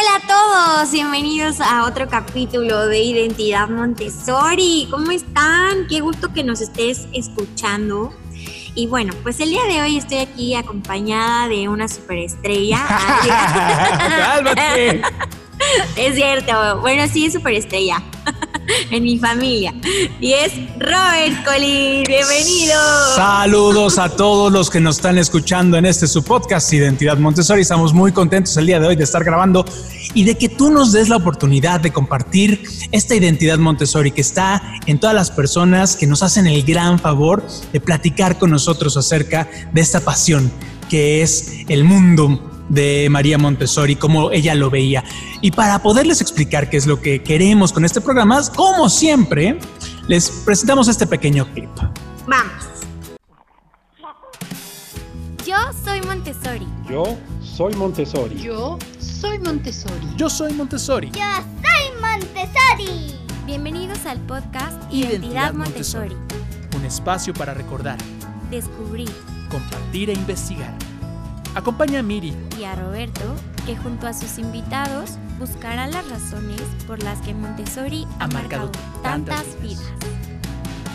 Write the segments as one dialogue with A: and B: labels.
A: Hola a todos, bienvenidos a otro capítulo de Identidad Montessori. ¿Cómo están? Qué gusto que nos estés escuchando. Y bueno, pues el día de hoy estoy aquí acompañada de una superestrella.
B: ¡Cálmate!
A: es cierto, bueno, sí es superestrella en mi familia. Y es Robert Colín, bienvenido.
B: Saludos a todos los que nos están escuchando en este su podcast Identidad Montessori. Estamos muy contentos el día de hoy de estar grabando y de que tú nos des la oportunidad de compartir esta identidad Montessori que está en todas las personas que nos hacen el gran favor de platicar con nosotros acerca de esta pasión que es el mundo de María Montessori, como ella lo veía. Y para poderles explicar qué es lo que queremos con este programa, como siempre, les presentamos este pequeño clip.
A: Vamos.
C: Yo soy Montessori.
D: Yo soy Montessori.
E: Yo soy Montessori.
B: Yo soy Montessori.
F: Yo soy Montessori.
C: Bienvenidos al podcast Identidad, Montessori.
B: Un espacio para recordar,
C: Descubrir
B: compartir e investigar. Acompaña a Miri
C: y a Roberto, que junto a sus invitados buscarán las razones por las que Montessori ha, marcado tantas vidas.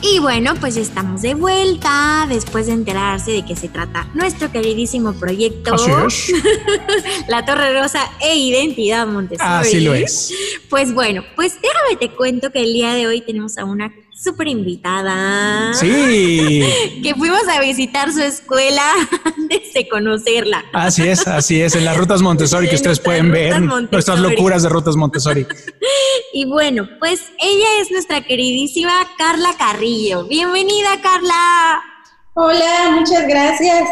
A: Y bueno, pues ya estamos de vuelta después de enterarse de qué se trata nuestro queridísimo proyecto.
B: Así es.
A: La Torre Rosa e Identidad Montessori.
B: Así lo es.
A: Pues bueno, pues déjame te cuento que el día de hoy tenemos a una súper invitada.
B: Sí.
A: Que fuimos a visitar su escuela antes de conocerla.
B: Así es, así es, en las rutas Montessori que ustedes pueden ver, nuestras locuras de rutas Montessori.
A: Y bueno, pues ella es nuestra queridísima Carla Carrillo. Bienvenida, Carla.
G: Hola, muchas gracias.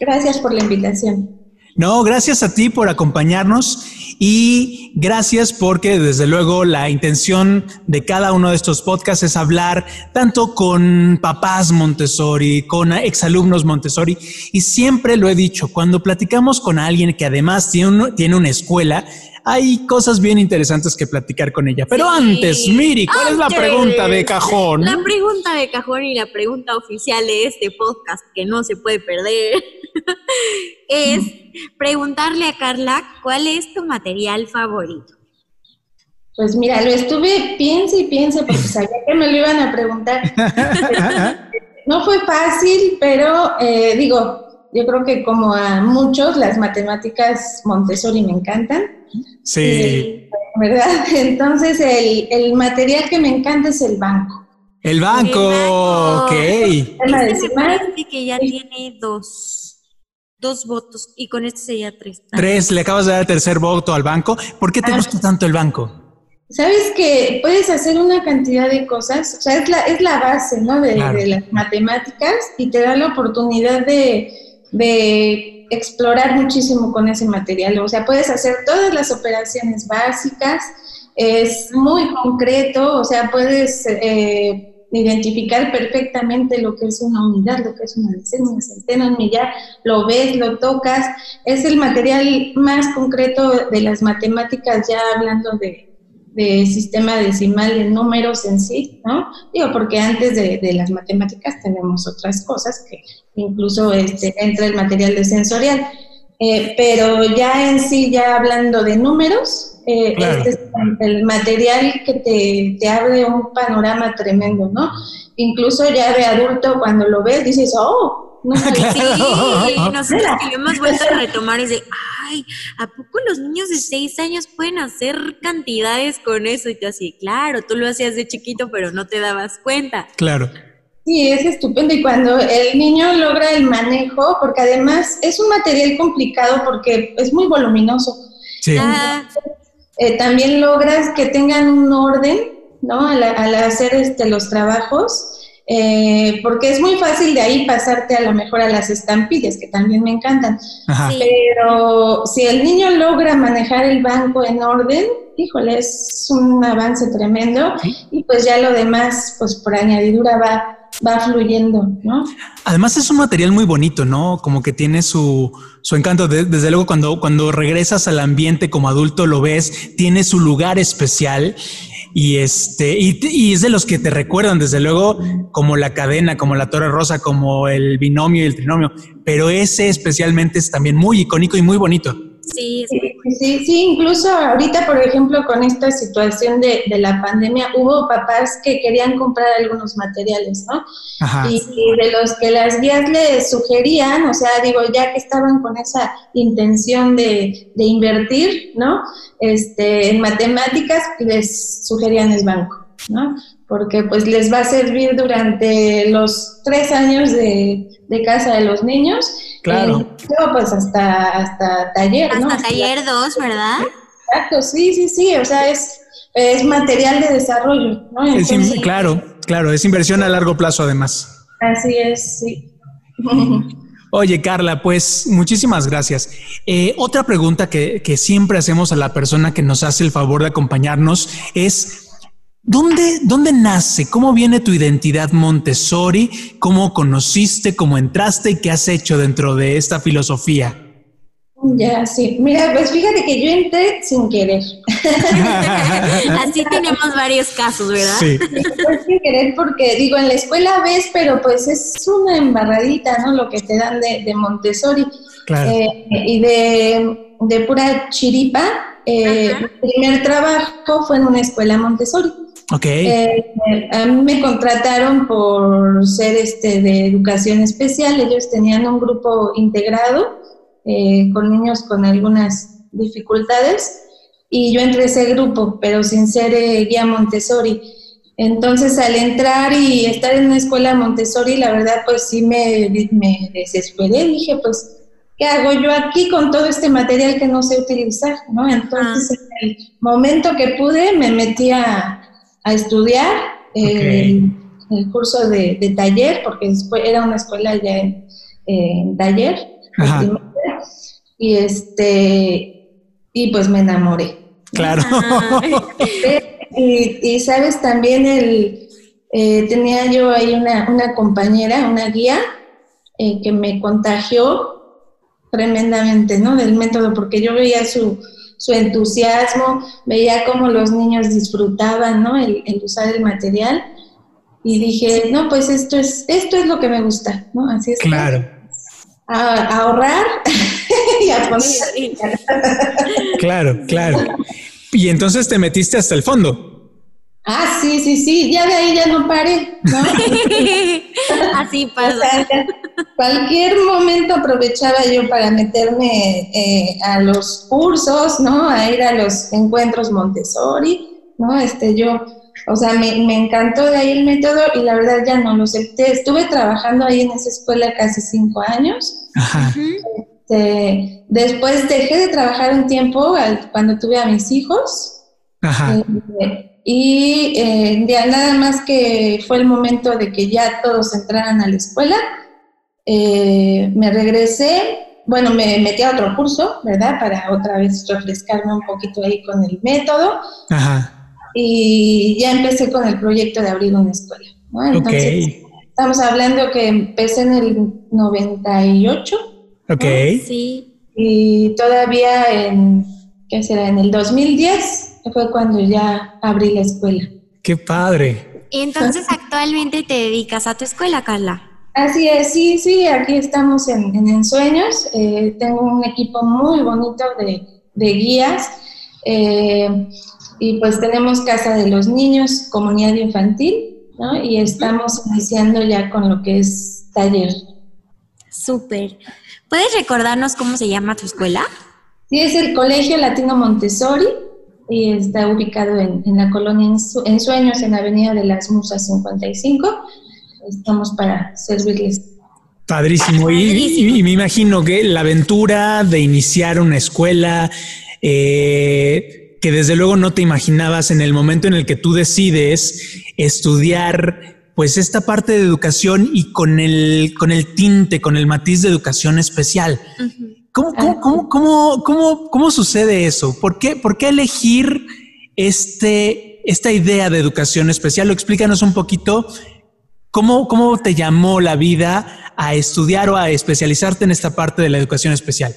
G: Gracias por la invitación.
B: No, gracias a ti por acompañarnos y gracias porque desde luego la intención de cada uno de estos podcasts es hablar tanto con papás Montessori, con exalumnos Montessori y siempre lo he dicho, cuando platicamos con alguien que además tiene, tiene una escuela, hay cosas bien interesantes que platicar con ella. Pero antes, Miri, ¿cuál es la pregunta de cajón?
A: La pregunta de cajón y la pregunta oficial de este podcast que no se puede perder es preguntarle a Carla cuál es tu material favorito.
G: Pues mira, lo estuve piense y piense porque sabía que me lo iban a preguntar. no fue fácil, pero eh, digo, yo creo que como a muchos, las matemáticas Montessori me encantan.
B: Sí.
G: ¿Verdad? Entonces, el, el, material que me encanta es el banco.
B: El banco, ok.
A: Este me parece que ya tiene dos, dos votos y con este sería tres.
B: Tres, le acabas de dar el tercer voto al banco. ¿Por qué te ah. gusta tanto el banco?
G: Sabes que puedes hacer una cantidad de cosas, o sea, es la, es la base, ¿no? De, claro. de las matemáticas y te da la oportunidad de, de explorar muchísimo con ese material. O sea, puedes hacer todas las operaciones básicas, es muy concreto, o sea, puedes eh, identificar perfectamente lo que es una unidad, lo que es una decena, una centena, un millar, lo ves, lo tocas. Es el material más concreto de las matemáticas, ya hablando de, de sistema decimal de números en sí, ¿no? Digo, porque antes de, de, las matemáticas tenemos otras cosas que incluso este, entra el material de sensorial. Eh, pero ya en sí, ya hablando de números, eh, claro. este es el material que te, te, abre un panorama tremendo, ¿no? Incluso ya de adulto, cuando lo ves, dices, oh, no
A: claro. Sí, nosotros que hemos vuelto a retomar es de, ay, ¿a poco los niños de seis años pueden hacer cantidades con eso? Y tú así, claro, tú lo hacías de chiquito, pero no te dabas cuenta.
B: Claro.
G: Sí, es estupendo. Y cuando el niño logra el manejo, porque además es un material complicado porque es muy voluminoso.
B: Sí.
G: Eh, también logras que tengan un orden, ¿no? Al, al hacer este, los trabajos. Eh, porque es muy fácil de ahí pasarte a lo mejor a las estampillas, que también me encantan.
B: Ajá.
G: Pero si el niño logra manejar el banco en orden, híjole, es un avance tremendo. Y pues ya lo demás, pues por añadidura va, va fluyendo, ¿no?
B: Además es un material muy bonito, ¿no? Como que tiene su, su encanto. De, desde luego cuando, cuando regresas al ambiente como adulto lo ves, tiene su lugar especial. Y este, y, y, es de los que te recuerdan, desde luego, como la cadena, como la Torre Rosa, como el binomio y el trinomio. Pero ese especialmente es también muy icónico y muy bonito.
A: Sí, es
G: Sí, sí, incluso ahorita, por ejemplo, con esta situación de, de la pandemia, hubo papás que querían comprar algunos materiales, ¿no?
B: Ajá.
G: Y, y de los que las guías les sugerían, o sea, digo, ya que estaban con esa intención de, de invertir, ¿no? Este, en matemáticas, les sugerían el banco, ¿no? Porque pues les va a servir durante los tres años de, de casa de los niños.
B: Claro.
G: Eh, luego, pues hasta, hasta taller, ¿no?
A: Hasta taller 2, ¿verdad?
G: Exacto, sí, sí, sí, o sea, es, es material de desarrollo, ¿no?
B: Es claro, claro, es inversión a largo plazo además.
G: así es, sí.
B: Oye, Carla, pues muchísimas gracias. Eh, otra pregunta que, que siempre hacemos a la persona que nos hace el favor de acompañarnos es, ¿dónde, ¿dónde nace? ¿Cómo viene tu identidad Montessori? ¿Cómo conociste? ¿Cómo entraste? ¿Y qué has hecho dentro de esta filosofía?
G: Ya, sí. Mira, pues fíjate que yo entré sin querer.
A: Así tenemos varios casos, ¿verdad?
B: Sí,
G: sin querer porque, digo, en la escuela ves, pero pues es una embarradita, ¿no? Lo que te dan de, de Montessori.
B: claro.
G: Eh, y de, de pura chiripa, eh, mi primer trabajo fue en una escuela Montessori.
B: Ok,
G: Eh, a mí me contrataron por ser este de educación especial. Ellos tenían un grupo integrado eh, con niños con algunas dificultades y yo entré a ese grupo, pero sin ser eh, guía Montessori. Entonces, al entrar y estar en una escuela Montessori, la verdad, pues sí me, me desesperé. Dije, pues, ¿qué hago yo aquí con todo este material que no sé utilizar? ¿no? Entonces, en el momento que pude, me metí a, a estudiar eh, el curso de, de taller, porque después era una escuela ya en, en taller, y este y pues me enamoré.
B: claro.
G: Y, y, sabes, también el, eh, tenía yo ahí una, una compañera, una guía, eh, que me contagió tremendamente, ¿no? Del método, porque yo veía su, su entusiasmo, veía cómo los niños disfrutaban, ¿no? El, el usar el material. Y dije, no, pues esto es, esto es lo que me gusta, ¿no? Así es.
B: Claro,
G: A, a ahorrar y a poner.
A: Sí.
B: claro, claro. Y entonces te metiste hasta el fondo.
G: Ah, sí, sí, sí, ya de ahí ya no paré, ¿no?
A: Así
G: O
A: pasa.
G: sea, cualquier momento aprovechaba yo para meterme eh, a los cursos, ¿no? A ir a los encuentros Montessori, ¿no? Este, yo, o sea, me, me encantó de ahí el método y la verdad ya no lo acepté. Estuve trabajando ahí en esa escuela casi cinco años.
B: Ajá.
G: Este, después dejé de trabajar un tiempo al- cuando tuve a mis hijos.
B: Ajá.
G: Eh, y eh, ya nada más que fue el momento de que ya todos entraran a la escuela, eh, me regresé, bueno, me metí a otro curso, ¿verdad? Para otra vez refrescarme un poquito ahí con el método
B: Ajá.
G: y ya empecé con el proyecto de abrir una escuela, ¿no? Entonces,
B: Ok.
G: estamos hablando que empecé en el 98
B: Ok.
A: Sí.
G: y todavía en, ¿qué será? En el 2010 fue cuando ya abrí la escuela.
B: Qué padre.
A: Y entonces actualmente te dedicas a tu escuela, Carla.
G: Así es, sí, sí, aquí estamos en, en Ensueños. Eh, tengo un equipo muy bonito de, de guías eh, y pues tenemos Casa de los Niños, Comunidad Infantil, ¿no? Y estamos iniciando ya con lo que es taller.
A: Súper. ¿Puedes recordarnos cómo se llama tu escuela?
G: Sí, es el Colegio Latino Montessori y está ubicado en, en la colonia Ensu- Ensueños, en la Avenida de las Musas 55. Estamos para servirles.
B: Padrísimo. Y, y- y me imagino que la aventura de iniciar una escuela eh, que desde luego no te imaginabas en el momento en el que tú decides estudiar pues esta parte de educación y con el, con el tinte, con el matiz de educación especial. ¿Cómo, cómo, cómo, cómo, cómo, cómo sucede eso? ¿Por qué, por qué elegir este, esta idea de educación especial? Explícanos un poquito cómo, cómo te llamó la vida a estudiar o a especializarte en esta parte de la educación especial.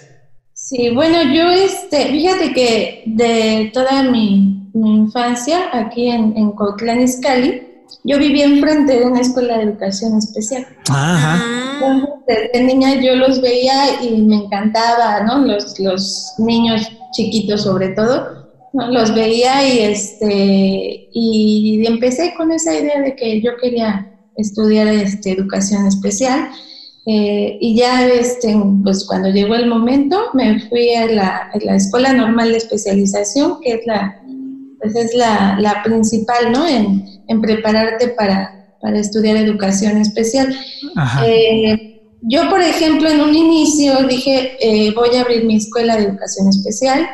G: Sí, bueno, yo, este, fíjate que de toda mi, mi infancia aquí en, en Cuautlán Izcalli, yo vivía enfrente de una escuela de educación especial.
B: Ajá.
G: Entonces, desde niña yo los veía y me encantaba, ¿no? Los, los niños chiquitos sobre todo, los veía y, este, y empecé con esa idea de que yo quería estudiar este, educación especial. Eh, y ya este, pues cuando llegó el momento me fui a la, Escuela Normal de Especialización, que es la, pues es la, la principal ¿no? en, en prepararte para, para, estudiar educación especial. Eh, yo, por ejemplo, en un inicio dije, eh, voy a abrir mi escuela de educación especial,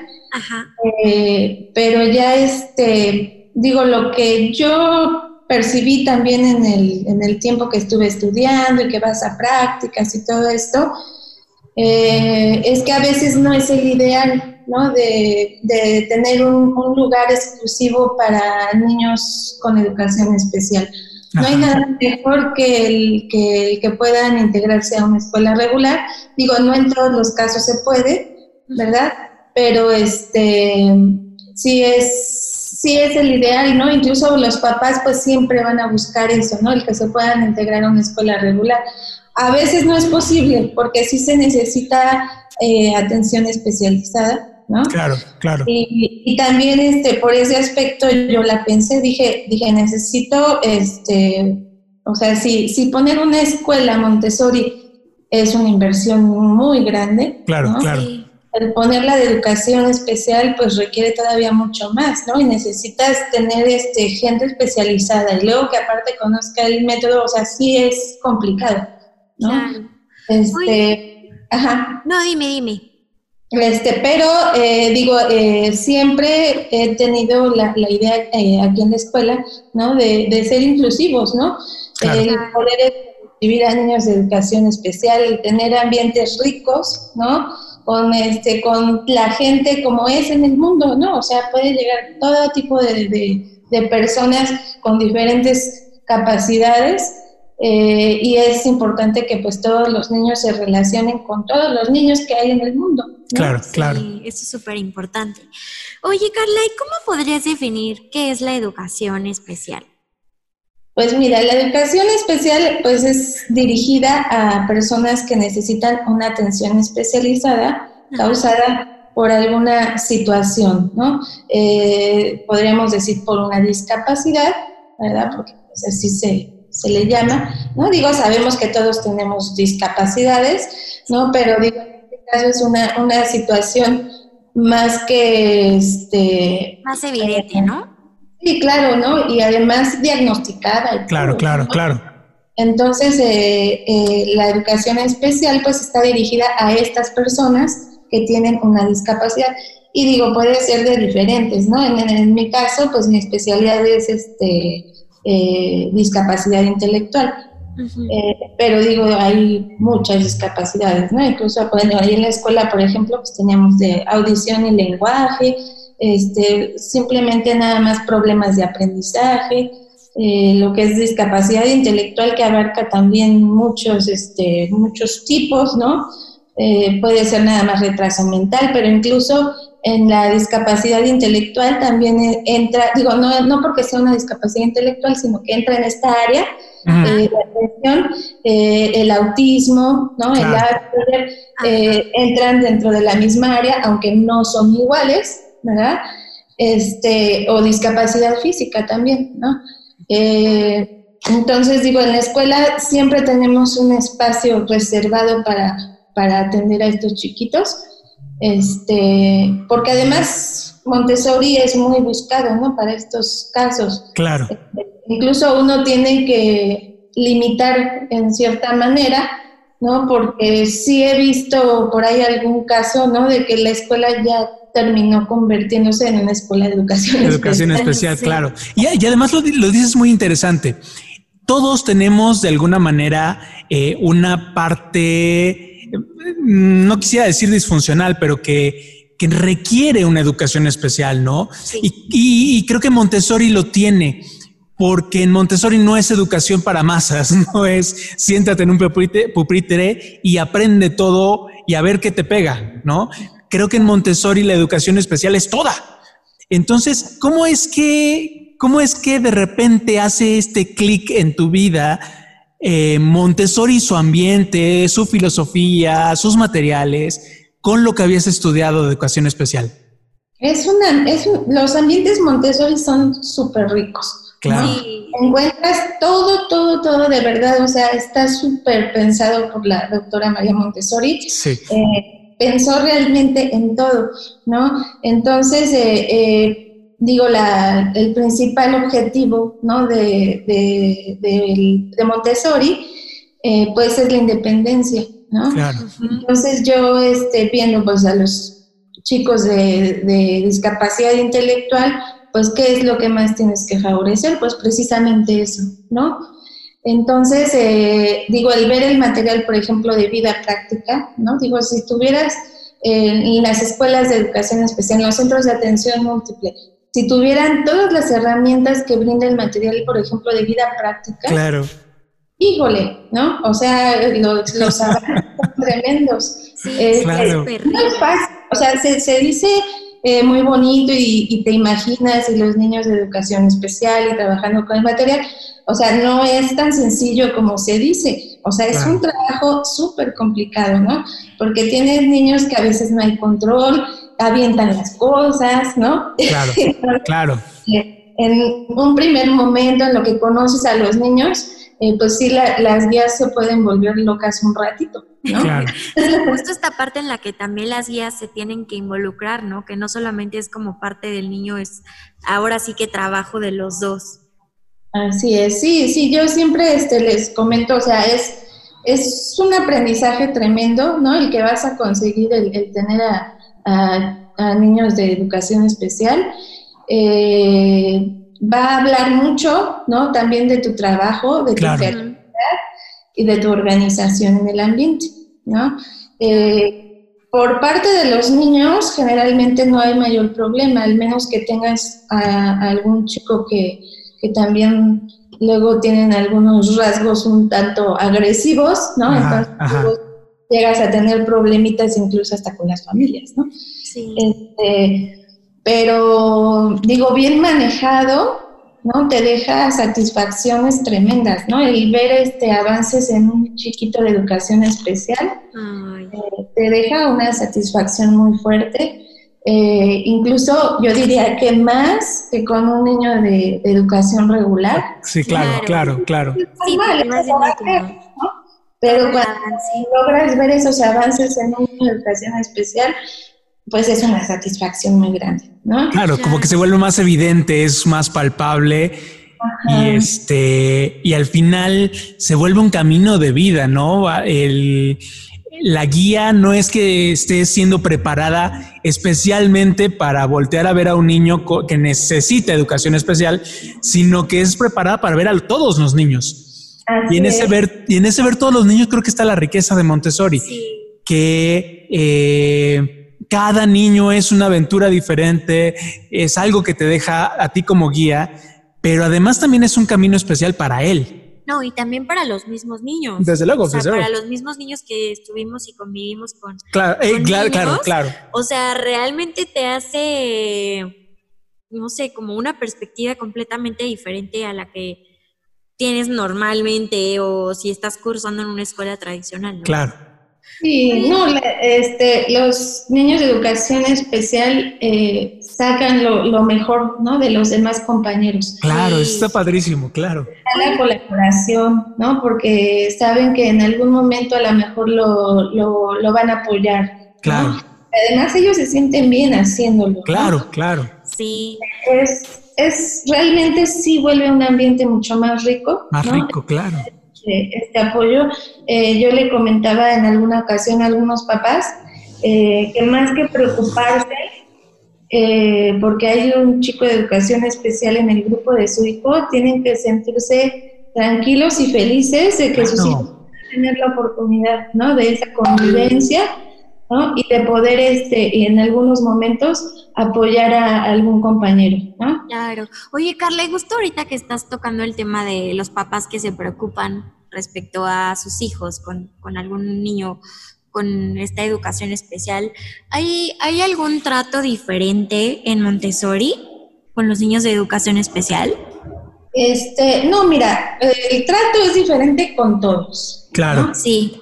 G: pero ya, este, digo, lo que yo percibí también en el, en el tiempo que estuve estudiando y que vas a prácticas y todo esto, eh, es que a veces no es el ideal, ¿no? De, de tener un, lugar exclusivo para niños con educación especial. No hay nada mejor que el, que el que puedan integrarse a una escuela regular. Digo, no en todos los casos se puede, ¿verdad? Pero este sí es sí es el ideal, ¿no? Incluso los papás pues siempre van a buscar eso, ¿no? El que se puedan integrar a una escuela regular. A veces no es posible porque sí se necesita eh, atención especializada, ¿no?
B: Claro, claro.
G: Y, también este, por ese aspecto yo la pensé, dije, dije, necesito, este, o sea, si, si poner una escuela Montessori es una inversión muy grande.
B: Claro, claro
G: el ponerla de educación especial pues requiere todavía mucho más, ¿no? Y necesitas tener este, gente especializada y luego que aparte conozca el método, o sea, sí es complicado, ¿no? Claro. Este, ajá.
A: No, dime, dime.
G: Este, pero eh, digo, eh, siempre he tenido la, idea eh, aquí en la escuela, ¿no? De, de ser inclusivos, ¿no? El poder vivir a niños de educación especial, tener ambientes ricos, ¿no? con, este, con la gente como es en el mundo, ¿no? O sea, puede llegar todo tipo de, de, personas con diferentes capacidades eh, y es importante que pues todos los niños se relacionen con todos los niños que hay en el mundo.
B: Claro, claro.
A: eso es súper importante. Oye, Carla, ¿y cómo podrías definir qué es la educación especial?
G: Pues mira, la educación especial pues es dirigida a personas que necesitan una atención especializada causada por alguna situación, ¿no? Eh, podríamos decir por una discapacidad, ¿verdad? Porque pues, así se, se le llama, ¿no? Digo, sabemos que todos tenemos discapacidades, ¿no? Pero digo, en este caso es una, una situación más que... Este,
A: más evidente, ¿no?
G: Sí, claro, ¿no? Y además diagnosticada.
B: claro, claro, claro.
G: Entonces, eh, eh, la educación especial pues está dirigida a estas personas que tienen una discapacidad. Y digo, puede ser de diferentes, ¿no? En, mi caso, pues mi especialidad es este, eh, discapacidad intelectual. pero digo, hay muchas discapacidades, ¿no? Incluso, bueno, ahí en la escuela, por ejemplo, pues teníamos de audición y lenguaje, este, simplemente nada más problemas de aprendizaje, eh, lo que es discapacidad intelectual que abarca también muchos, este, muchos tipos, ¿no? Eh, puede ser nada más retraso mental, pero incluso en la discapacidad intelectual también entra, digo, no, no porque sea una discapacidad intelectual, sino que entra en esta área, eh, la atención, el autismo, ¿no? El Asperger, entran dentro de la misma área, aunque no son iguales, ¿verdad? Este, o discapacidad física también, ¿no? Eh, entonces, digo, en la escuela siempre tenemos un espacio reservado para, para atender a estos chiquitos, este, porque además Montessori es muy buscado, ¿no? Para estos casos.
B: Claro.
G: incluso uno tiene que limitar en cierta manera, ¿no? Porque sí he visto por ahí algún caso, ¿no? De que la escuela ya terminó convirtiéndose en una escuela de educación,
B: educación especial. claro. Y, además lo, dices muy interesante. Todos tenemos de alguna manera eh, una parte, no quisiera decir disfuncional, pero que, que requiere una educación especial, ¿no? Y, y creo que Montessori lo tiene porque en Montessori no es educación para masas, no es siéntate en un pupitre y aprende todo y a ver qué te pega, ¿no? creo que en Montessori la educación especial es toda. Entonces, ¿cómo es que, cómo es que de repente hace este clic en tu vida eh, Montessori, su ambiente, su filosofía, sus materiales, con lo que habías estudiado de educación especial?
G: Es una, es los ambientes Montessori son súper ricos. Claro. Encuentras todo, todo, todo de verdad, o sea, está súper pensado por la doctora María Montessori. Sí. Eh, pensó realmente en todo, ¿no? Entonces, eh, eh, digo, la, el principal objetivo, ¿no? De, de, de Montessori, pues es la independencia, ¿no? Claro. Entonces yo, este, viendo pues a los chicos de, discapacidad intelectual, pues ¿qué es lo que más tienes que favorecer? Pues precisamente eso, ¿no? Entonces, eh, digo, el ver el material, por ejemplo, de vida práctica, ¿no? Digo, si tuvieras en las escuelas de educación especial, en los centros de atención múltiple, si tuvieran todas las herramientas que brinda el material, por ejemplo, de vida práctica,
B: claro.
G: híjole, ¿no? O sea, los, los son tremendos. Sí, claro. no es fácil, o sea, se, dice eh, muy bonito y, te imaginas y los niños de educación especial y trabajando con el material. O sea, no es tan sencillo como se dice. O sea, es un trabajo súper complicado, ¿no? Porque tienes niños que a veces no hay control, avientan las cosas, ¿no?
B: Claro, claro.
G: En un primer momento en lo que conoces a los niños, eh, pues sí, las guías se pueden volver locas un ratito. ¿no? Claro.
A: justo esta parte en la que también las guías se tienen que involucrar, ¿no? Que no solamente es como parte del niño, es ahora sí que trabajo de los dos.
G: Así es, sí, sí, yo siempre este, les comento, o sea, es, es un aprendizaje tremendo, ¿no? El que vas a conseguir el, tener a, niños de educación especial. Eh, va a hablar mucho, ¿no? También de tu trabajo, de tu creatividad y de tu organización en el ambiente, ¿no? Eh, por parte de los niños, generalmente no hay mayor problema, al menos que tengas a, algún chico que, que, también luego tienen algunos rasgos un tanto agresivos, ¿no? Entonces llegas a tener problemitas incluso hasta con las familias, ¿no? Sí. Este, pero digo, bien manejado, ¿no? Te deja satisfacciones tremendas, ¿no? El ver este avances en un chiquito de educación especial eh, te deja una satisfacción muy fuerte. Eh, incluso yo diría que más que con un niño de, educación regular.
B: Sí, claro, claro, claro.
G: Pero cuando logras ver esos avances en un niño de educación especial, pues es una satisfacción muy grande, ¿no?
B: Claro, como que se vuelve más evidente, es más palpable y este y al final se vuelve un camino de vida, ¿no? El, la guía no es que esté siendo preparada especialmente para voltear a ver a un niño que necesita educación especial, sino que es preparada para ver a todos los niños. Y en, ese ver, y en ese ver todos los niños creo que está la riqueza de Montessori, que eh, cada niño es una aventura diferente, es algo que te deja a ti como guía, pero además también es un camino especial para él.
A: No, y también para los mismos niños.
B: Desde luego,
A: Para los mismos niños que estuvimos y convivimos con.
B: Claro, eh, claro, claro, claro.
A: O sea, realmente te hace, no sé, como una perspectiva completamente diferente a la que tienes normalmente o si estás cursando en una escuela tradicional.
B: Claro.
G: Sí, no, este, los niños de educación especial eh, sacan lo, mejor ¿no? de los demás compañeros.
B: Claro, está padrísimo, claro.
G: La colaboración, ¿no? Porque saben que en algún momento a lo mejor lo, lo, van a apoyar.
B: Claro.
G: Además ellos se sienten bien haciéndolo.
B: Claro, claro.
A: Sí.
G: Es, es, realmente sí vuelve un ambiente mucho más rico.
B: Más rico, claro
G: este, apoyo. Eh, yo le comentaba en alguna ocasión a algunos papás eh, que más que preocuparse, eh, porque hay un chico de educación especial en el grupo de su hijo, tienen que sentirse tranquilos y felices de que sus hijos tener la oportunidad, ¿no? De esa convivencia, ¿no? Y de poder, este, y en algunos momentos, apoyar a algún compañero, ¿no?
A: Claro. Oye, Carla, justo ahorita que estás tocando el tema de los papás que se preocupan respecto a sus hijos con, algún niño con esta educación especial. ¿Hay, ¿Hay algún trato diferente en Montessori con los niños de educación especial?
G: Este, no, mira, el trato es diferente con todos.
B: Claro.
A: Sí.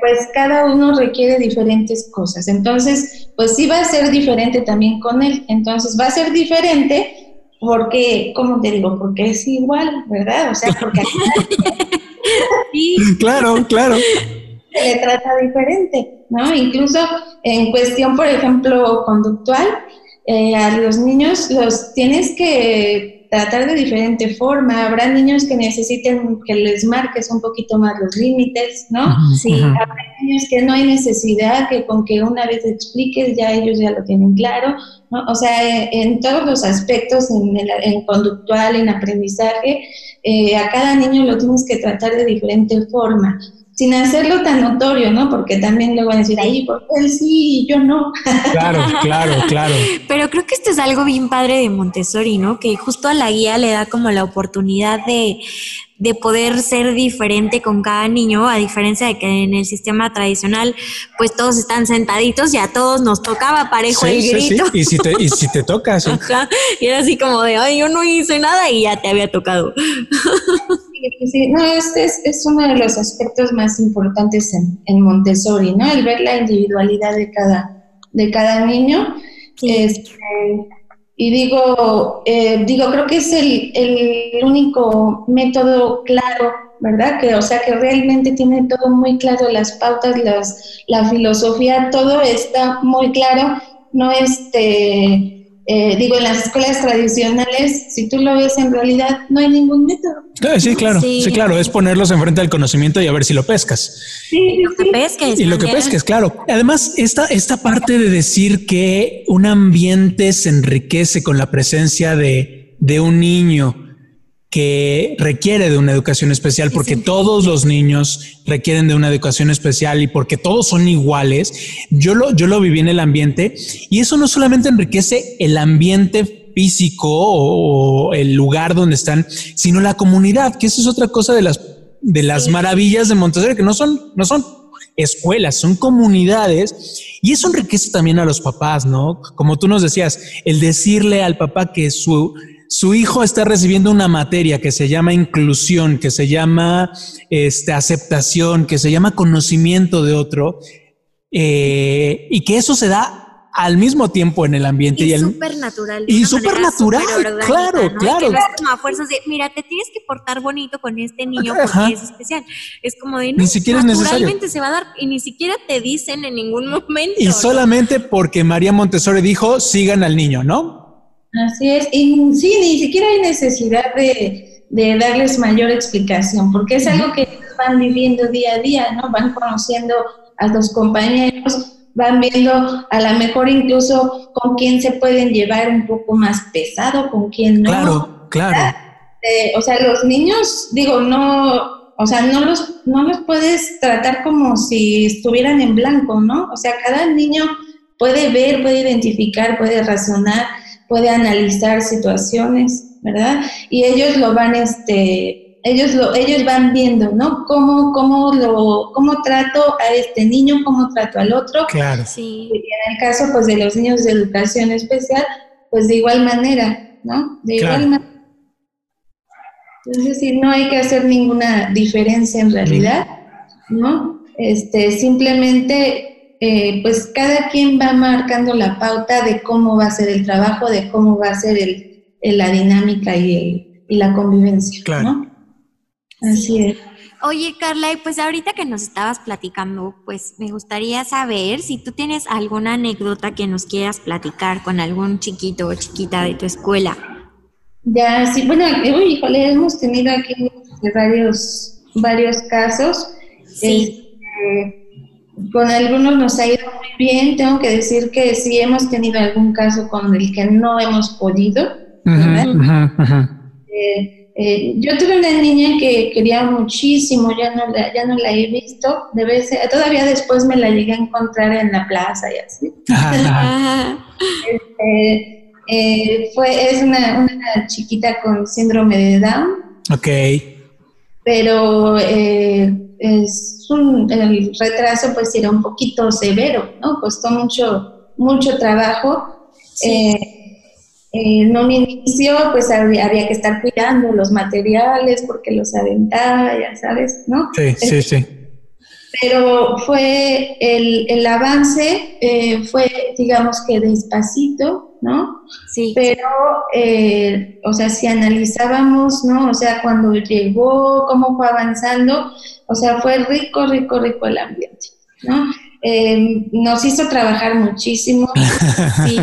G: Pues cada uno requiere diferentes cosas. Entonces, pues sí va a ser diferente también con él. Entonces va a ser diferente porque, ¿cómo te digo? Porque es igual, ¿verdad? O sea, porque...
B: sí. Claro, claro.
G: Se le trata diferente, ¿no? Incluso en cuestión, por ejemplo, conductual, eh, a los niños los tienes que tratar de diferente forma. Habrá niños que necesiten que les marques un poquito más los límites, ¿no? Sí. Habrá niños que no hay necesidad, que con que una vez expliques ya ellos ya lo tienen claro, ¿no? O sea, en, todos los aspectos, en, en conductual, en aprendizaje, eh, a cada niño lo tienes que tratar de diferente forma sin hacerlo tan notorio, ¿no? Porque también luego van a decir, ahí, porque él sí y yo no.
B: Claro, claro, claro.
A: Pero creo que esto es algo bien padre de Montessori, ¿no? Que justo a la guía le da como la oportunidad de, de poder ser diferente con cada niño, a diferencia de que en el sistema tradicional, pues todos están sentaditos y a todos nos tocaba parejo el grito.
B: Sí, Y si te, y si te tocas.
A: Y era así como de, ay, yo no hice nada y ya te había tocado.
G: Sí, no, este es, es, uno de los aspectos más importantes en, en, Montessori, ¿no? El ver la individualidad de cada, de cada niño. Este, y digo, eh, digo, creo que es el, el, único método claro, ¿verdad? Que, o sea, que realmente tiene todo muy claro, las pautas, las, la filosofía, todo está muy claro. No este eh, digo, en las escuelas tradicionales, si tú lo ves en realidad, no hay ningún método.
B: Sí, claro, sí, claro, es ponerlos enfrente del conocimiento y a ver si lo pescas.
A: Sí, y lo que pesques.
B: Y lo que pesques, claro. Además, esta, esta parte de decir que un ambiente se enriquece con la presencia de, de un niño que requiere de una educación especial porque todos los niños requieren de una educación especial y porque todos son iguales. Yo lo, yo lo viví en el ambiente y eso no solamente enriquece el ambiente físico o, el lugar donde están, sino la comunidad, que eso es otra cosa de las, de las maravillas de Montessori, que no son, no son escuelas, son comunidades y eso enriquece también a los papás, ¿no? Como tú nos decías, el decirle al papá que su su hijo está recibiendo una materia que se llama inclusión, que se llama este, aceptación, que se llama conocimiento de otro, eh, y que eso se da al mismo tiempo en el ambiente.
A: Y, súper natural.
B: Y súper natural, claro, claro.
A: Que no es como a fuerzas de, mira, te tienes que portar bonito con este niño porque es especial. Es como de,
B: no, ni siquiera es necesario.
A: se va a dar y ni siquiera te dicen en ningún momento.
B: Y solamente porque María Montessori dijo, sigan al niño, ¿no?
G: Así es, y sí, ni siquiera hay necesidad de, darles mayor explicación, porque es algo que van viviendo día a día, ¿no? Van conociendo a los compañeros, van viendo a lo mejor incluso con quién se pueden llevar un poco más pesado, con quién no.
B: Claro, claro.
G: Eh, o sea, los niños, digo, no, o sea, no los, no los puedes tratar como si estuvieran en blanco, ¿no? O sea, cada niño puede ver, puede identificar, puede razonar puede analizar situaciones, ¿verdad? Y ellos lo van, este, ellos lo, ellos van viendo, ¿no? Cómo, cómo lo, cómo trato a este niño, cómo trato al otro.
B: Claro.
G: Sí. Y en el caso, pues, de los niños de educación especial, pues de igual manera, ¿no? De igual manera. Entonces, sí, no hay que hacer ninguna diferencia en realidad, ¿no? Este, simplemente eh, pues cada quien va marcando la pauta de cómo va a ser el trabajo, de cómo va a ser el, la dinámica y, la convivencia. Claro. Así es.
A: Oye, Carla, y pues ahorita que nos estabas platicando, pues me gustaría saber si tú tienes alguna anécdota que nos quieras platicar con algún chiquito o chiquita de tu escuela.
G: Ya, sí, bueno, uy, híjole, hemos tenido aquí varios, varios casos. Sí. Este, con algunos nos ha ido muy bien. Tengo que decir que sí hemos tenido algún caso con el que no hemos podido. Eh, eh, yo tuve una niña que quería muchísimo, ya no la, ya no la he visto, debe ser, todavía después me la llegué a encontrar en la plaza y así. Este, eh, fue, es una, una, chiquita con síndrome de Down.
B: Ok.
G: Pero eh, es un, el retraso pues era un poquito severo, ¿no? Costó mucho, mucho trabajo. Eh, en un inicio pues había, que estar cuidando los materiales porque los aventaba, ya sabes, ¿no?
B: Sí, sí, sí.
G: pero fue el, el avance, eh, fue, digamos que despacito, ¿no?
A: Sí.
G: Pero, eh, o sea, si analizábamos, ¿no? O sea, cuando llegó, cómo fue avanzando, o sea, fue rico, rico, rico el ambiente, ¿no? Eh, nos hizo trabajar muchísimo.
A: Sí.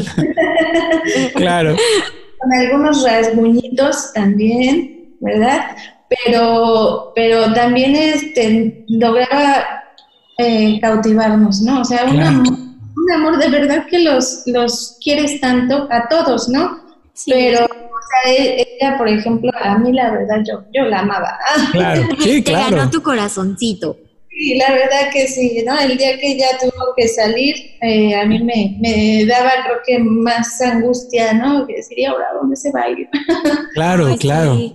B: Claro.
G: con algunos rasguñitos también, ¿verdad? Pero, pero también este, lograba eh, cautivarnos, ¿no? O sea, un,
B: Claro.
G: Amor, un amor de verdad que los, los quieres tanto a todos, ¿no?
A: Sí.
G: Pero, o sea, e- ella, por ejemplo, a mí la verdad, yo, yo la amaba.
B: Claro. Sí,
A: Te ganó tu corazoncito.
G: Sí, la verdad que sí, ¿no? El día que ella tuvo que salir, eh, a mí me, me daba, creo que más angustia, ¿no? Que decir, "¿Y ahora dónde se va a ir?
B: Claro,
A: Ay,
B: claro.
A: sí.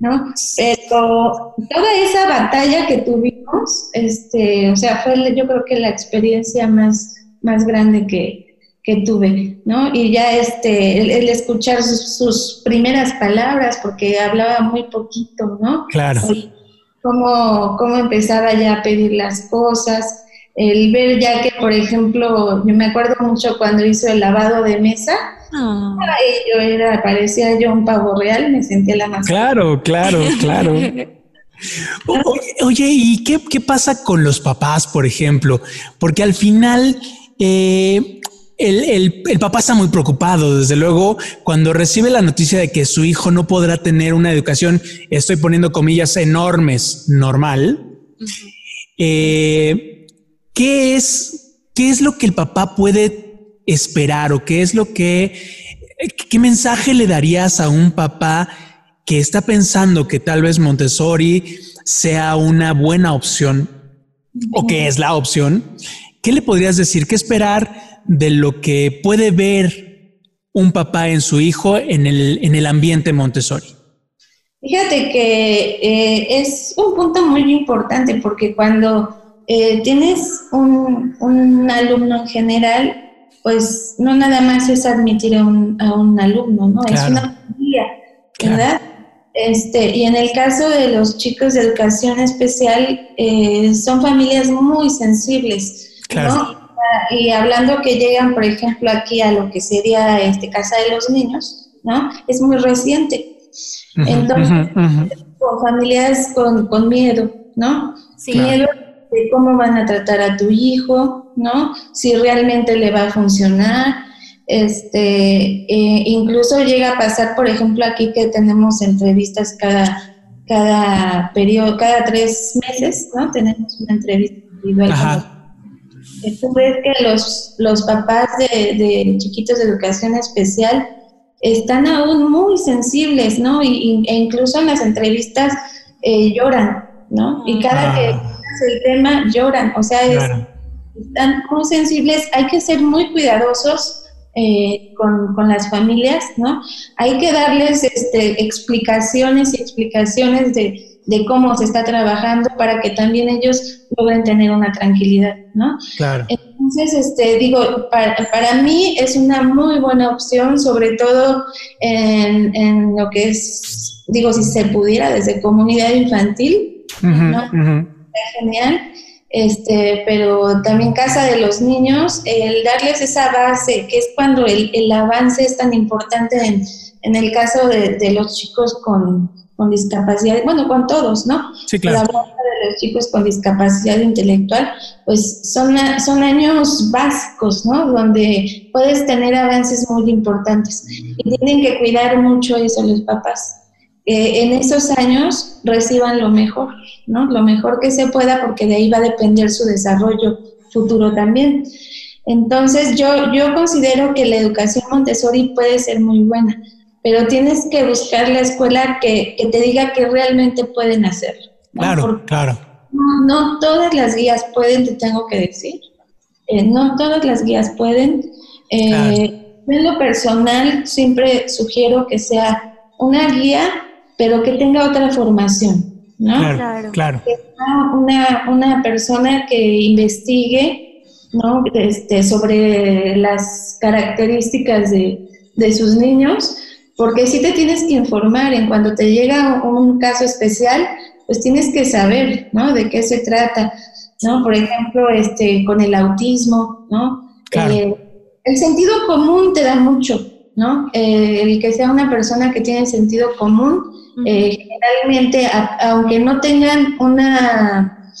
G: ¿No? Pero toda esa batalla que tuvimos, este, o sea, fue yo creo que la experiencia más, más grande que, que tuve, ¿no? Y ya este, el, el escuchar sus, sus primeras palabras, porque hablaba muy poquito, ¿no?
B: Claro.
A: Sí.
G: Cómo, cómo empezaba ya a pedir las cosas, el ver ya que, por ejemplo, yo me acuerdo mucho cuando hizo el lavado de mesa, Ay, yo era, parecía yo un pavo real, me sentía la más.
B: Claro, claro, claro. O- Oye, ¿y qué, qué pasa con los papás, por ejemplo? Porque al final eh, el, el- el papá está muy preocupado, desde luego, cuando recibe la noticia de que su hijo no podrá tener una educación, estoy poniendo comillas enormes, normal. Eh, ¿qué, es, ¿Qué es lo que el papá puede esperar o qué es lo que, qué mensaje le darías a un papá que está pensando que tal vez Montessori sea una buena opción o que es la opción? ¿Qué le podrías decir? ¿Qué esperar de lo que puede ver un papá en su hijo en el, en el ambiente Montessori?
G: Fíjate que eh, es un punto muy importante porque cuando eh, tienes un, un alumno en general, pues no nada más es admitir a un, a un alumno, ¿no? Es una familia,
B: Claro.
G: ¿verdad? Este, y en el caso de los chicos de educación especial, eh, son familias muy sensibles,
B: Claro.
G: ¿no? Y hablando que llegan, por ejemplo, aquí a lo que sería este, Casa de los Niños, ¿no? Es muy reciente. Entonces, con familias con, con miedo, ¿no?
A: Sí.
G: Miedo de cómo van a tratar a tu hijo, ¿no? Si realmente le va a funcionar. Este, eh, incluso llega a pasar, por ejemplo, aquí que tenemos entrevistas cada, cada periodo, cada tres meses, ¿no? Tenemos una entrevista individual.
B: Ajá.
G: Tú ves que los, los papás de, de chiquitos de educación especial están aún muy sensibles, ¿no? Y, y- e incluso en las entrevistas eh, lloran, ¿no? Y cada
B: Ah.
G: El tema lloran, o sea, es-
B: Claro.
G: están muy sensibles, hay que ser muy cuidadosos eh, con, con las familias, ¿no? Hay que darles este, explicaciones y explicaciones de, de cómo se está trabajando para que también ellos logren tener una tranquilidad, ¿no?
B: Claro.
G: Entonces, este, digo, para, para mí es una muy buena opción, sobre todo en, en lo que es, digo, si se pudiera desde comunidad infantil, ¿no? Genial, este, pero también casa de los niños, el darles esa base, que es cuando el, el avance es tan importante en, en el caso de, de los chicos con, con discapacidad, bueno, con todos, ¿no?
B: Sí, claro.
G: hablando de los chicos con discapacidad intelectual, pues son, son años básicos, ¿no? Donde puedes tener avances muy importantes. Y tienen que cuidar mucho eso los papás. Que en esos años reciban lo mejor, ¿no? Lo mejor que se pueda, porque de ahí va a depender su desarrollo futuro también. Entonces, yo, yo considero que la educación Montessori puede ser muy buena, pero tienes que buscar la escuela que, que te diga que realmente pueden hacer. ¿no?
B: Claro,
G: Porque
B: claro.
G: no, no todas las guías pueden, te tengo que decir. Eh, no todas las guías pueden. Eh,
B: Claro.
G: En lo personal, siempre sugiero que sea una guía, pero que tenga otra formación, ¿no?
B: Claro,
A: Claro.
B: claro.
G: Una, una persona que investigue, ¿no? Este, sobre las características de, de sus niños, porque sí te tienes que informar en cuando te llega un caso especial, pues tienes que saber, ¿no? De qué se trata, ¿no? Por ejemplo, este, con el autismo, ¿no? Eh, el sentido común te da mucho, ¿no? Eh, el que sea una persona que tiene sentido común, eh, generalmente, aunque no tengan una,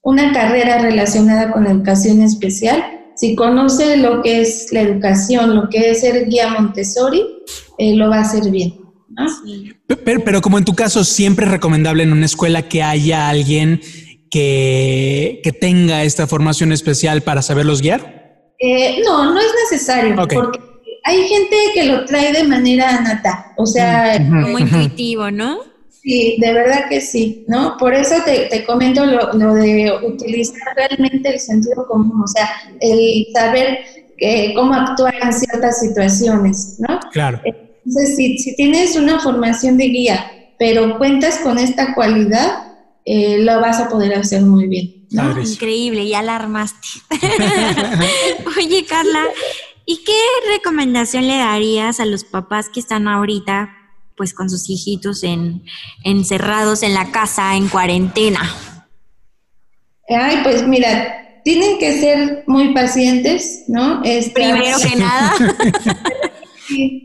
G: una carrera relacionada con la educación especial, si conoce lo que es la educación, lo que es ser guía Montessori, lo va a hacer bien.
B: Pero, como en tu caso, siempre es recomendable en una escuela que haya alguien que, que tenga esta formación especial para saberlos guiar.
G: Eh, no, no es necesario, porque hay gente que lo trae de manera nata, o sea,
A: como intuitivo, ¿no?
G: Sí, de verdad que sí, ¿no? Por eso te, comento lo, lo, de utilizar realmente el sentido común, o sea, el saber eh, cómo actuar en ciertas situaciones, ¿no?
B: Claro.
G: Entonces, si, tienes una formación de guía, pero cuentas con esta cualidad, eh, lo vas a poder hacer muy bien.
A: Increíble, ya alarmaste. Oye, Carla, ¿y qué recomendación le darías a los papás que están ahorita, pues con sus hijitos en, encerrados en la casa, en cuarentena?
G: Ay, pues mira, tienen que ser muy pacientes, ¿no?
A: Este, Primero que nada.
G: sí,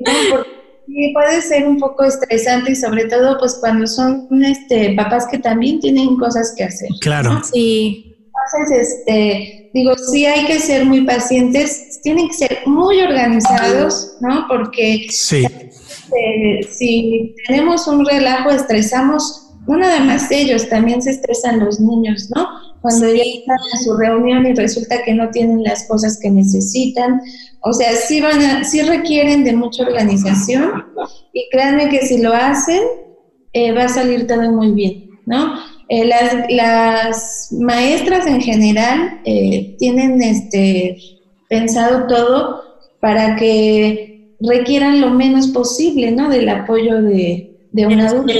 G: puede ser un poco estresante y sobre todo pues cuando son este papás que también tienen cosas que hacer.
B: Claro.
A: Sí.
G: Entonces, este, digo, sí hay que ser muy pacientes, tienen que ser muy organizados, ¿no? Porque
B: sí.
G: Este, si tenemos un relajo, estresamos, no nada más ellos, también se estresan los niños, ¿no? Cuando ya están en su reunión y resulta que no tienen las cosas que necesitan, o sea, sí, van a, sí requieren de mucha organización y créanme que si lo hacen, eh, va a salir todo muy bien, ¿no? Eh, las, las, maestras en general eh, tienen este, pensado todo para que requieran lo menos posible, ¿no? Del apoyo de, de un adulto.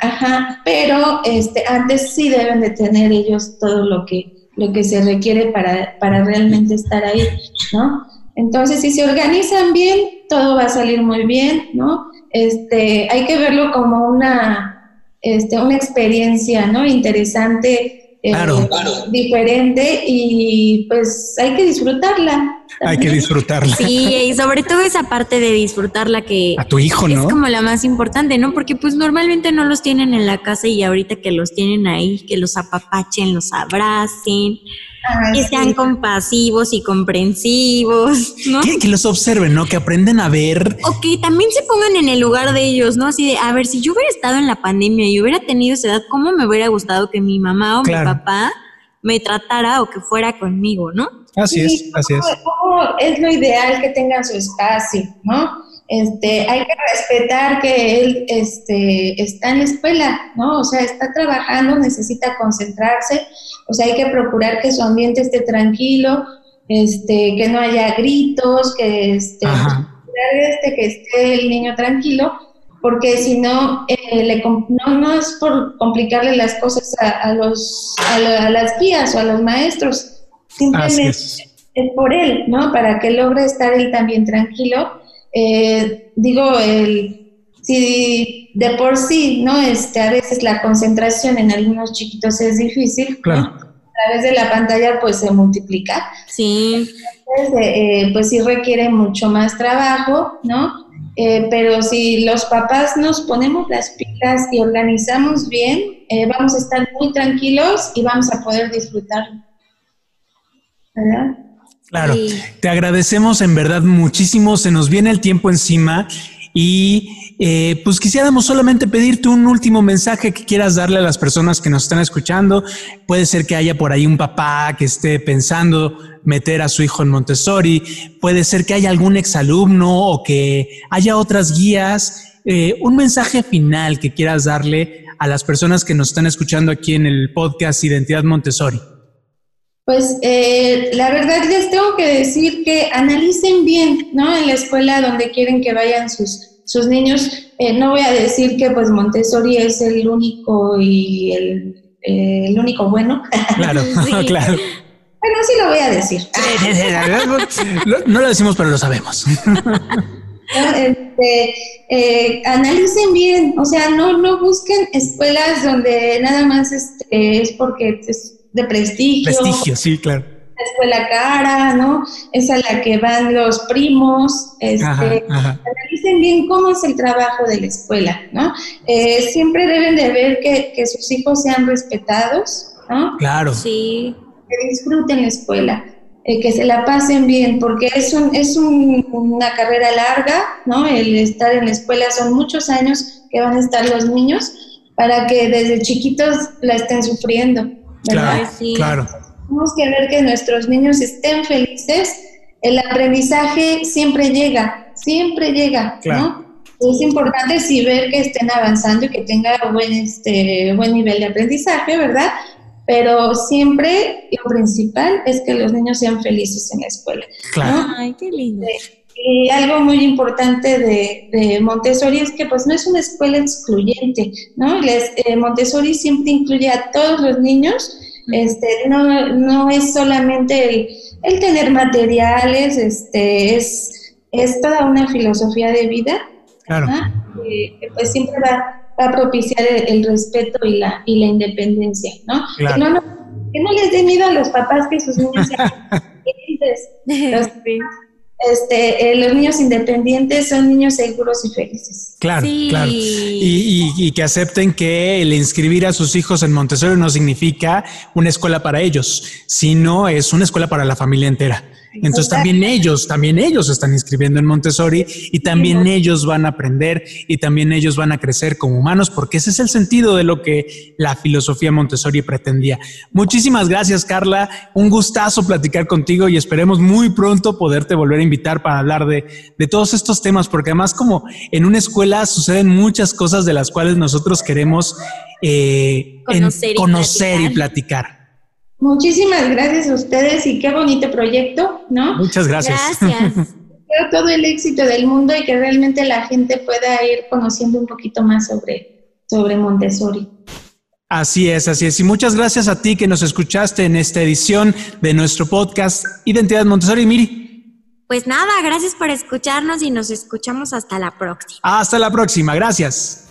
G: Ajá, pero este, antes sí deben de tener ellos todo lo que, lo que se requiere para, para realmente estar ahí, ¿no? Entonces, si se organizan bien, todo va a salir muy bien, ¿no? Este, hay que verlo como una, este, una experiencia, ¿no? Interesante,
B: eh,
G: diferente y pues hay que disfrutarla.
B: Hay que disfrutarla.
A: Sí, y sobre todo esa parte de disfrutarla que...
B: A tu hijo, ¿no?
A: Es como la más importante, ¿no? Porque pues normalmente no los tienen en la casa y ahorita que los tienen ahí, que los apapachen, los abracen, que sean compasivos y comprensivos, ¿no?
B: Que, los observen, ¿no? Que aprenden a ver.
A: O que también se pongan en el lugar de ellos, ¿no? Así de, a ver, si yo hubiera estado en la pandemia y hubiera tenido esa edad, ¿cómo me hubiera gustado que mi mamá o mi papá me tratara o que fuera conmigo, ¿no?
B: Así es, así es.
G: Es lo ideal que tengan su espacio, ¿no? Este, hay que respetar que él este, está en la escuela, ¿no? O sea, está trabajando, necesita concentrarse, o sea, hay que procurar que su ambiente esté tranquilo, este, que no haya gritos, que este, este, que esté el niño tranquilo, porque si no, eh, no, no es por complicarle las cosas a, los, a, las guías o a los maestros, simplemente es. por él, ¿no? Para que logre estar él también tranquilo. Eh, digo, el, si de por sí, ¿no? Este, a veces la concentración en algunos chiquitos es difícil,
B: claro.
G: a través de la pantalla pues se multiplica.
A: Sí.
G: Entonces, eh, eh, pues sí requiere mucho más trabajo, ¿no? Eh, pero si los papás nos ponemos las pilas y organizamos bien, vamos a estar muy tranquilos y vamos a poder disfrutar. ¿Verdad?
B: Claro, te agradecemos en verdad muchísimo, se nos viene el tiempo encima y eh, pues quisiéramos solamente pedirte un último mensaje que quieras darle a las personas que nos están escuchando. Puede ser que haya por ahí un papá que esté pensando meter a su hijo en Montessori, puede ser que haya algún exalumno o que haya otras guías. Eh, un mensaje final que quieras darle a las personas que nos están escuchando aquí en el podcast Identidad Montessori.
G: Pues eh, la verdad les tengo que decir que analicen bien, ¿no? En la escuela donde quieren que vayan sus, sus niños. Eh, no voy a decir que pues Montessori es el único y el, eh, el único bueno.
B: Claro, claro.
G: Bueno, sí lo voy a decir.
B: no lo decimos, pero lo sabemos.
G: Este, eh, analicen bien, o sea, no, no busquen escuelas donde nada más este, es porque es de prestigio.
B: Prestigio, sí, claro.
G: La escuela cara, ¿no? Es a la que van los primos. Este, Analicen bien cómo es el trabajo de la escuela, ¿no? Eh, siempre deben de ver que, que sus hijos sean respetados, ¿no?
B: Claro.
A: Sí.
G: Que disfruten la escuela. Eh, que se la pasen bien, porque es, un, es un, una carrera larga, ¿no? El estar en la escuela son muchos años que van a estar los niños para que desde chiquitos la estén sufriendo, ¿verdad?
B: Claro, sí. claro.
G: Tenemos que ver que nuestros niños estén felices. El aprendizaje siempre llega, siempre llega, ¿no? Es importante sí ver que estén avanzando y que tengan buen, este, buen nivel de aprendizaje, ¿verdad? pero siempre lo principal es que los niños sean felices en la escuela.
B: Claro.
A: Ay, qué lindo.
G: Y algo muy importante de, de, Montessori es que pues no es una escuela excluyente, ¿no? Les, eh, Montessori siempre incluye a todos los niños, este, no, no es solamente el, el tener materiales, este, es, es toda una filosofía de vida,
B: claro.
G: que, que pues siempre va va a propiciar el, respeto y la, y la independencia, ¿no?
B: Claro.
G: Que, no, que no les dé miedo a los papás que sus niños sean independientes. Los, este, eh, los niños independientes son niños seguros y felices.
B: Claro,
A: Sí.
B: claro. Y, y- y que acepten que el inscribir a sus hijos en Montessori no significa una escuela para ellos, sino es una escuela para la familia entera. Entonces también ellos, también ellos están inscribiendo en Montessori y también ellos van a aprender y también ellos van a crecer como humanos porque ese es el sentido de lo que la filosofía Montessori pretendía. Muchísimas gracias Carla, un gustazo platicar contigo y esperemos muy pronto poderte volver a invitar para hablar de, de todos estos temas porque además como en una escuela suceden muchas cosas de las cuales nosotros queremos eh,
A: Conocer y
B: conocer y platicar.
G: Muchísimas gracias a ustedes y qué bonito proyecto, ¿no?
B: Muchas gracias.
A: Gracias.
G: Deseo todo el éxito del mundo y que realmente la gente pueda ir conociendo un poquito más sobre, sobre Montessori.
B: Así es, así es. Y muchas gracias a ti que nos escuchaste en esta edición de nuestro podcast Identidad Montessori. Miri,
A: Pues nada, gracias por escucharnos y nos escuchamos hasta la próxima.
B: hasta la próxima. Gracias.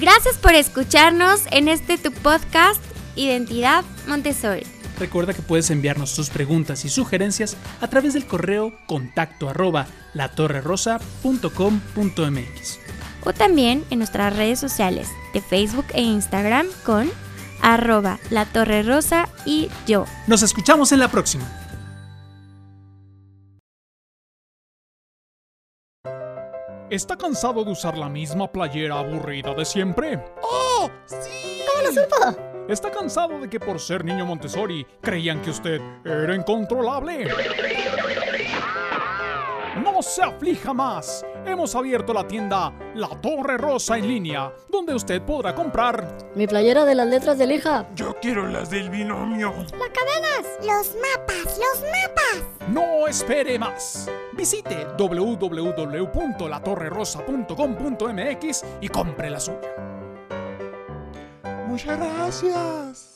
C: Gracias por escucharnos en este tu podcast Identidad Montessori.
B: Recuerda que puedes enviarnos tus preguntas y sugerencias a través del correo contacto arroba latorrerosa.com.mx.
C: o también en nuestras redes sociales de Facebook e Instagram con arroba la torre rosa y yo.
B: Nos escuchamos en la próxima.
H: ¿Está cansado de usar la misma playera aburrida de siempre?
F: ¡Oh! ¡Sí! ¿Cómo lo supo?
H: ¿Está cansado de que por ser niño Montessori creían que usted era incontrolable? No se aflija más. Hemos abierto la tienda La Torre Rosa en línea, donde usted podrá comprar.
I: Mi playera de las letras de lija.
H: Yo quiero las del binomio.
F: Los mapas, los mapas.
H: No espere más. Visite www.latorrerosa.com.mx y compre la suya. Muchas gracias.